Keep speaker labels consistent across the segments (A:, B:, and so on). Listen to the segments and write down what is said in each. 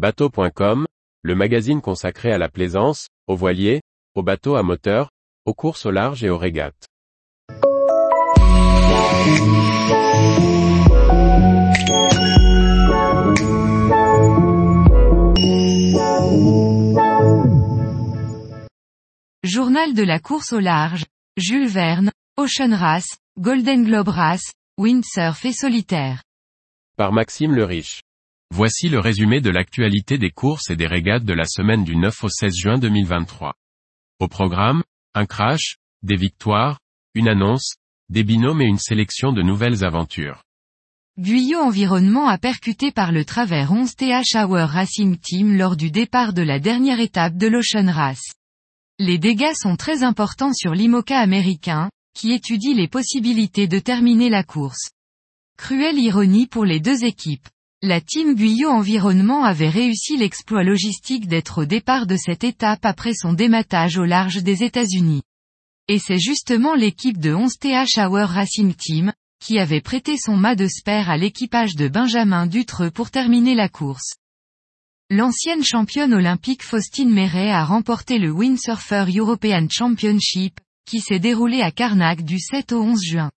A: Bateau.com, le magazine consacré à la plaisance, aux voiliers, aux bateaux à moteur, aux courses au large et aux régates.
B: Journal de la course au large, Jules Verne, Ocean Race, Golden Globe Race, Windsurf et Solitaire.
A: Par Maxime le Riche. Voici le résumé de l'actualité des courses et des régates de la semaine du 9 au 16 juin 2023. Au programme, un crash, des victoires, une annonce, des binômes et une sélection de nouvelles aventures.
B: Guyot Environnement a percuté par le travers 11 TH Hour Racing Team lors du départ de la dernière étape de l'Ocean Race. Les dégâts sont très importants sur l'IMOCA américain, qui étudie les possibilités de terminer la course. Cruelle ironie pour les deux équipes. La team Guyot Environnement avait réussi l'exploit logistique d'être au départ de cette étape après son dématage au large des États-Unis. Et c'est justement l'équipe de 11 TH Hour Racing Team, qui avait prêté son mât de spare à l'équipage de Benjamin Dutreux pour terminer la course. L'ancienne championne olympique Faustine Méret a remporté le Windsurfer European Championship, qui s'est déroulé à Carnac du 7 au 11 juin.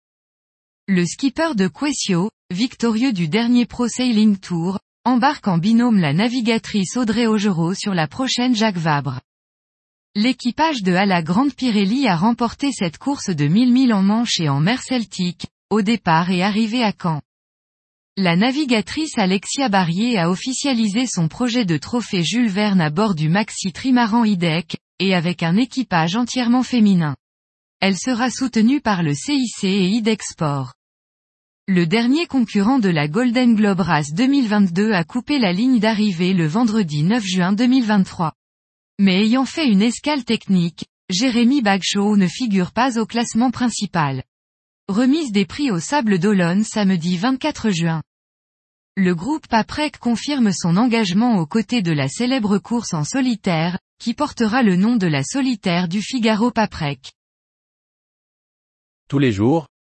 B: Le skipper de Quessio, victorieux du dernier Pro Sailing Tour, embarque en binôme la navigatrice Audrey Augereau sur la prochaine Jacques Vabre. L'équipage de Hala Grande Pirelli a remporté cette course de 1000 milles en Manche et en mer Celtique, au départ et arrivé à Caen. La navigatrice Alexia Barrier a officialisé son projet de trophée Jules Verne à bord du Maxi Trimaran IDEC, et avec un équipage entièrement féminin. Elle sera soutenue par le CIC et IDEC Sport. Le dernier concurrent de la Golden Globe Race 2022 a coupé la ligne d'arrivée le vendredi 9 juin 2023. Mais ayant fait une escale technique, Jérémy Bagshaw ne figure pas au classement principal. Remise des prix au Sable d'Olonne samedi 24 juin. Le groupe Paprec confirme son engagement aux côtés de la célèbre course en solitaire, qui portera le nom de la solitaire du Figaro Paprec.
A: Tous les jours,